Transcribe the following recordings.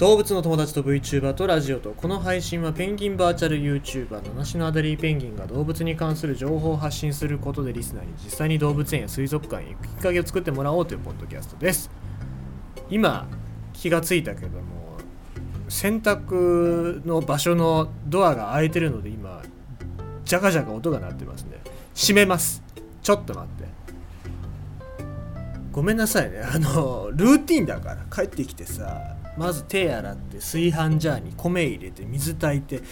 動物の友達と VTuber とラジオとこの配信はペンギンバーチャル YouTuber 七種のアダリーペンギンが動物に関する情報を発信することでリスナーに実際に動物園や水族館へ行くきっかけを作ってもらおうというポッドキャストです。今気がついたけども洗濯の場所のドアが開いてるので今ジャカジャカ音が鳴ってますね。閉めます。ちょっと待って。ごめんなさいね。あのルーティンだから。帰ってきてさまず手洗って炊飯ジャーに米入れて水炊いて、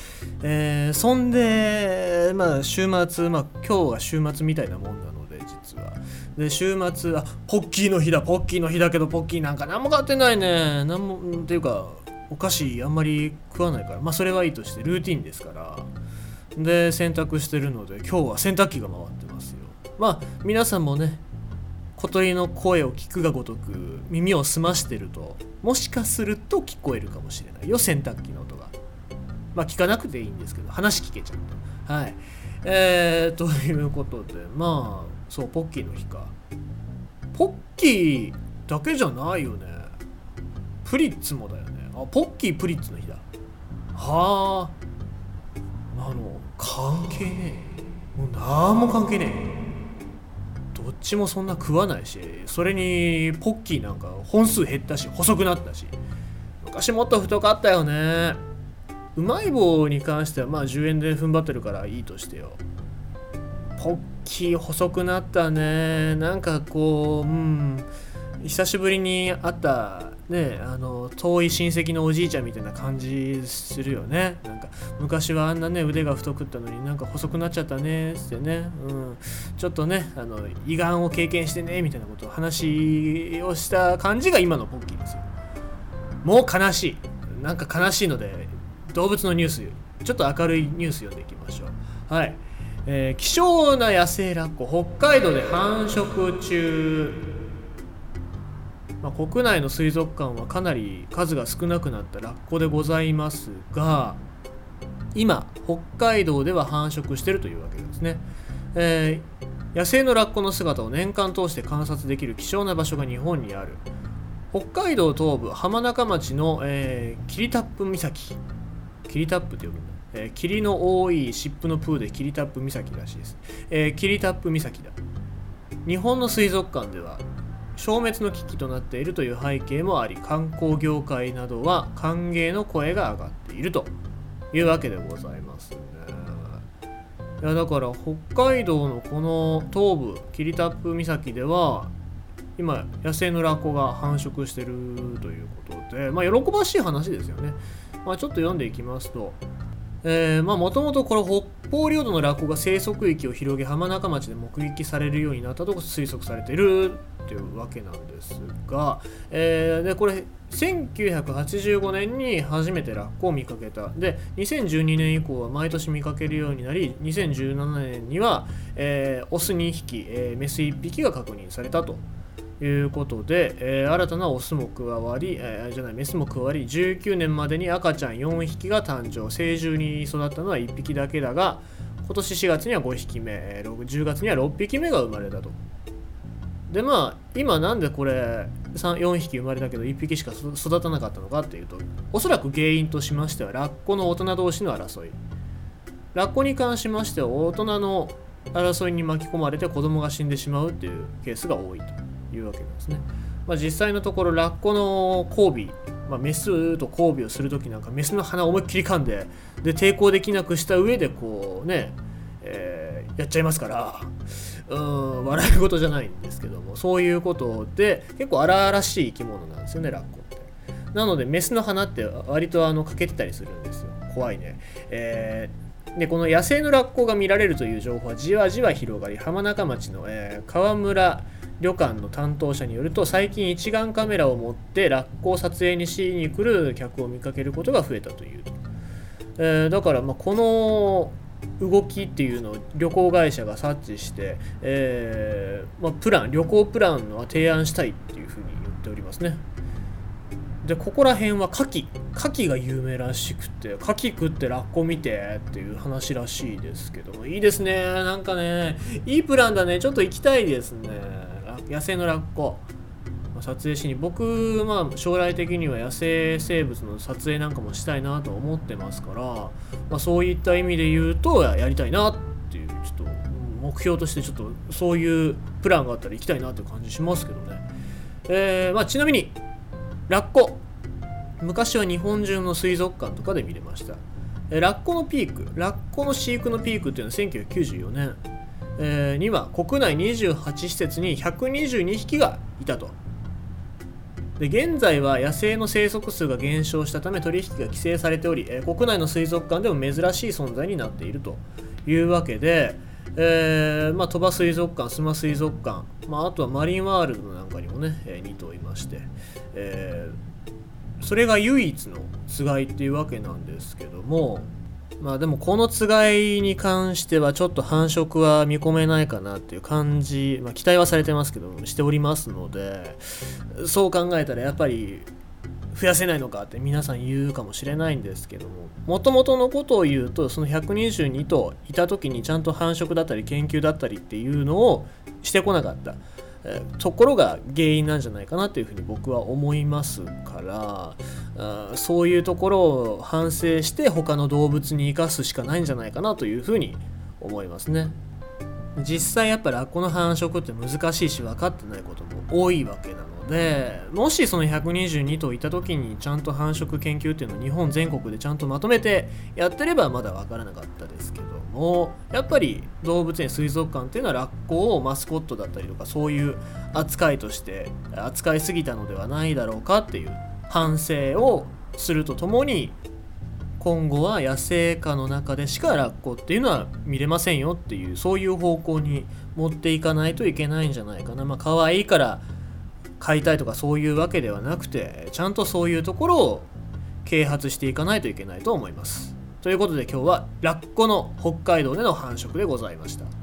えー、そんでまあ週末まあ今日は週末みたいなもんなので実は。で週末あポッキーの日だポッキーの日だけどポッキーなんか何も買ってないね。何もっていうかお菓子あんまり食わないから。まあそれはいいとしてルーティンですから。で洗濯してるので今日は洗濯機が回ってますよ。まあ皆さんもね小鳥の声を聞くがごとく耳を澄ましてるともしかすると聞こえるかもしれないよ洗濯機の音が。まあ聞かなくていいんですけど話聞けちゃうと。はい。えー、ということでまあそうポッキーの日か。ポッキーだけじゃないよね。プリッツもだよね。あポッキープリッツの日だ。はあ。あの関係ねえ。もう何も関係ねえ。ちもそんな食わないしそれにポッキーなんか本数減ったし細くなったし。昔もっと太かったよね。うまい棒に関してはまあ10円で踏ん張ってるからいいとしてよ。ポッキー細くなったね。なんかこううん久しぶりに会ったねあの遠い親戚のおじいちゃんみたいな感じするよね。なんか昔はあんなね腕が太くったのになんか細くなっちゃったねってね、うん、ちょっとねあの胃がんを経験してねみたいなことを話をした感じが今のポッキーですよ。もう悲しい。なんか悲しいので動物のニュースちょっと明るいニュース読んでいきましょう。はい、えー、希少な野生ラッコ北海道で繁殖中。まあ、国内の水族館はかなり数が少なくなったラッコでございますが今北海道では繁殖しているというわけですね、えー、野生のラッコの姿を年間通して観察できる希少な場所が日本にある。北海道東部浜中町の、えー、キリタップ岬。キリタップって呼ぶんだ。えー、霧の多い湿布のプーでキリタップ岬らしいです、えー、キリタップ岬だ。日本の水族館では消滅の危機となっているという背景もあり観光業界などは歓迎の声が上がっているというわけでございますね。いやだから北海道のこの東部霧多布岬では今野生のラッコが繁殖してるということでまあ喜ばしい話ですよね、まあ、ちょっと読んでいきますともともとこの北方領土のラッコが生息域を広げ浜中町で目撃されるようになったと推測されているというわけなんですが、えー、でこれ1985年に初めてラッコを見かけた。で2012年以降は毎年見かけるようになり2017年には、えー、オス2匹、えー、メス1匹が確認されたと。いうことで、えー、新たなオスも加わり、えー、じゃないメスも加わり19年までに赤ちゃん4匹が誕生。成獣に育ったのは1匹だけだが今年4月には5匹目10月には6匹目が生まれたと。でまあ今なんでこれ4匹生まれたけど1匹しか育たなかったのかっていうとおそらく原因としましてはラッコの大人同士の争い。ラッコに関しましては大人の争いに巻き込まれて子供が死んでしまうっていうケースが多いと。いうわけですね。まあ、実際のところラッコの交尾、まあ、メスと交尾をする時なんかメスの鼻を思いっきり噛んでで抵抗できなくした上でこうね、えー、やっちゃいますからうん笑い事じゃないんですけどもそういうことで結構荒々しい生き物なんですよねラッコって。なのでメスの鼻って割とあの欠けてたりするんですよ怖いね。えー、でこの野生のラッコが見られるという情報はじわじわ広がり浜中町の、えー、川村旅館の担当者によると最近一眼カメラを持ってラッコを撮影にしに来る客を見かけることが増えたという、えー、だからまこの動きっていうのを旅行会社が察知して、えーま、プラン旅行プランは提案したいっていうふうに言っておりますね。でここら辺は牡蠣。牡蠣が有名らしくて牡蠣食ってラッコ見てっていう話らしいですけども。いいですね。なんかねいいプランだね。ちょっと行きたいですね。野生のラッコ。撮影しに。僕、まあ、将来的には野生生物の撮影なんかもしたいなと思ってますから、まあ、そういった意味で言うとやりたいなっていうちょっと目標としてちょっとそういうプランがあったら行きたいなという感じしますけどね、えー、まあ、ちなみにラッコ。昔は日本中の水族館とかで見れました。ラッコのピーク。ラッコの飼育のピークっていうのは1994年、えー、には国内28施設に122匹がいたと。で現在は野生の生息数が減少したため取引が規制されており、えー、国内の水族館でも珍しい存在になっているというわけで、えーまあ、鳥羽水族館、須磨水族館、まあ、あとはマリンワールドなんかにもね、えー、2頭いまして、えー、それが唯一のつがいっていうわけなんですけども、まあでもこのつがいに関してはちょっと繁殖は見込めないかなっていう感じ、まあ、期待はされてますけどしておりますのでそう考えたらやっぱり増やせないのかって皆さん言うかもしれないんですけどももともとのことを言うとその122頭いた時にちゃんと繁殖だったり研究だったりっていうのをしてこなかった。ところが原因なんじゃないかなというふうに僕は思いますからそういうところを反省して他の動物に生かすしかないんじゃないかなというふうに思いますね。実際やっぱラッコの繁殖って難しいし分かってないことも多いわけなのでもしその122頭いた時にちゃんと繁殖研究っていうのを日本全国でちゃんとまとめてやってればまだ分からなかったですけどもやっぱり動物園水族館っていうのはラッコをマスコットだったりとかそういう扱いとして扱いすぎたのではないだろうかっていう反省をするとともに今後は野生下の中でしかラッコっていうのは見れませんよっていうそういう方向に持っていかないといけないんじゃないかな。まあ可愛いから飼いたいとかそういうわけではなくてちゃんとそういうところを啓発していかないといけないと思います。ということで今日はラッコの北海道での繁殖でございました。